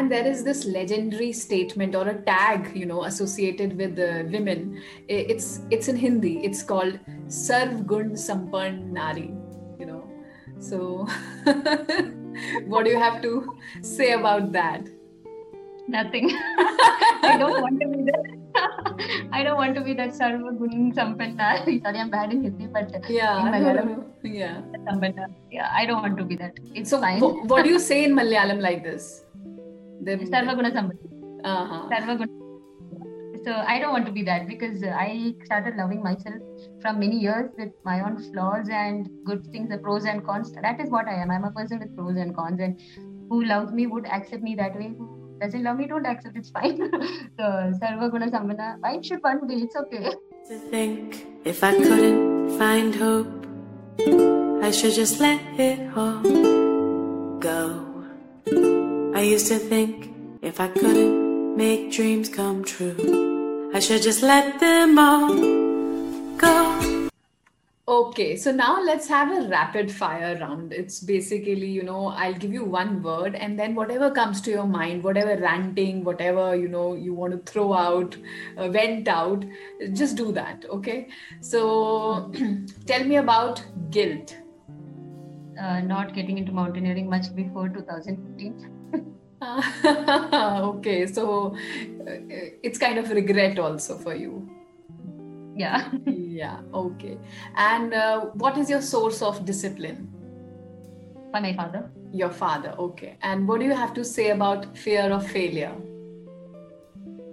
and there is this legendary statement or a tag you know associated with the women it's it's in hindi it's called sarv gun sampan nari you know so what do you have to say about that nothing i don't want to be that I don't want to be that Sarva Gun Sampanna. Sorry, I'm bad in Hindi, but yeah, in Malayalam, yeah. Yeah, I don't want to be that. It's so fine. What do you say in Malayalam like this? Sarva Guna Sampanna. Uh-huh. Sarva So I don't want to be that because I started loving myself from many years with my own flaws and good things, the pros and cons. That is what I am. I'm a person with pros and cons, and who loves me would accept me that way. Who doesn't love me, don't accept, it's fine. so, Sarva Guna Samana, I should one day, it's okay. To think if I couldn't find hope, I should just let it all go. I used to think if I couldn't make dreams come true, I should just let them all go. Okay, so now let's have a rapid fire round. It's basically, you know, I'll give you one word and then whatever comes to your mind, whatever ranting, whatever, you know, you want to throw out, uh, vent out, just do that. Okay. So tell me about guilt. Uh, not getting into mountaineering much before 2015. okay, so uh, it's kind of regret also for you. Yeah. yeah okay and uh, what is your source of discipline by my father your father okay and what do you have to say about fear of failure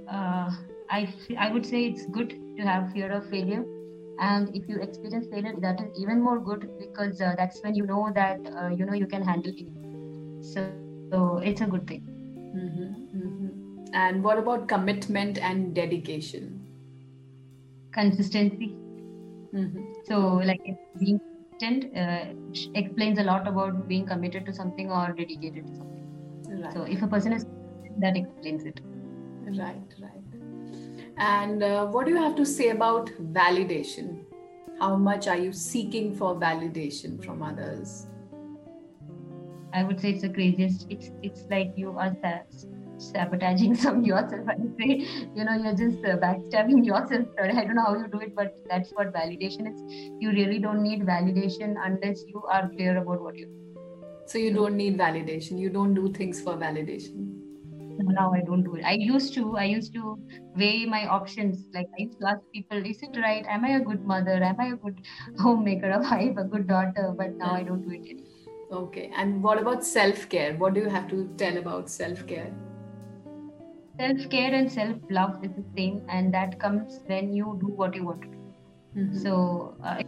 uh, I, I would say it's good to have fear of failure and if you experience failure that is even more good because uh, that's when you know that uh, you know you can handle it so, so it's a good thing mm-hmm, mm-hmm. and what about commitment and dedication consistency Mm-hmm. So, like being consistent uh, explains a lot about being committed to something or dedicated to something. Right. So, if a person is that explains it. Right, right. And uh, what do you have to say about validation? How much are you seeking for validation from others? I would say it's the craziest. It's it's like you are sabotaging some yourself. I say, you know, you're just uh, backstabbing yourself. I don't know how you do it, but that's what validation is. You really don't need validation unless you are clear about what you do. So you don't need validation. You don't do things for validation. Now I don't do it. I used to. I used to weigh my options. Like I used to ask people, "Is it right? Am I a good mother? Am I a good homemaker, a wife, a good daughter?" But now I don't do it anymore. Okay. And what about self care? What do you have to tell about self care? self care and self love is the same, and that comes when you do what you want to do. Mm-hmm. So uh,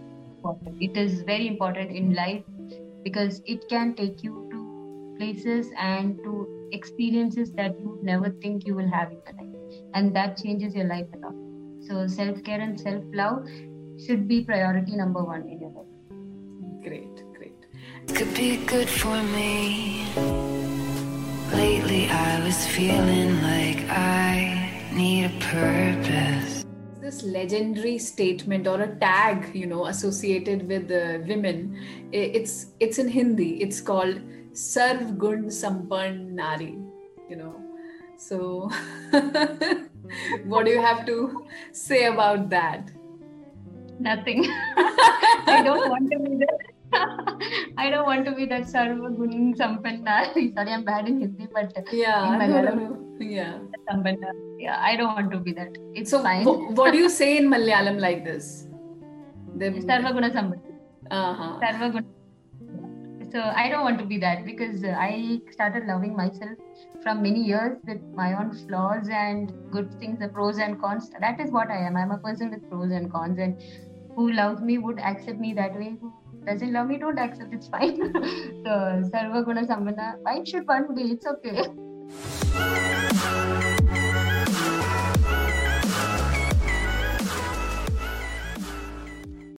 it is very important in life because it can take you to places and to experiences that you never think you will have in your life, and that changes your life a lot. So self care and self love should be priority number one in your life. Great, great. Could be good for me. Lately I was feeling like I need a purpose. This legendary statement or a tag, you know, associated with the women, it's it's in Hindi. It's called Sarv Gun Sampan Nari, you know. So, what do you have to say about that? Nothing. I don't want to be there. I don't want to be that Sarva Gun Sampanna. Sorry, I'm bad in Hindi, but yeah, in Malayalam, yeah, Sampanna. Yeah, I don't want to be that. It's so fine. W- what do you say in Malayalam like this? Sarva Guna Sampanna. Uh-huh. Sarva Guna. So I don't want to be that because uh, I started loving myself from many years with my own flaws and good things, the pros and cons. That is what I am. I'm a person with pros and cons, and who loves me would accept me that way. Who doesn't love me, don't accept, it's fine. so, Sarva Guna Samana, why should one be? It's okay.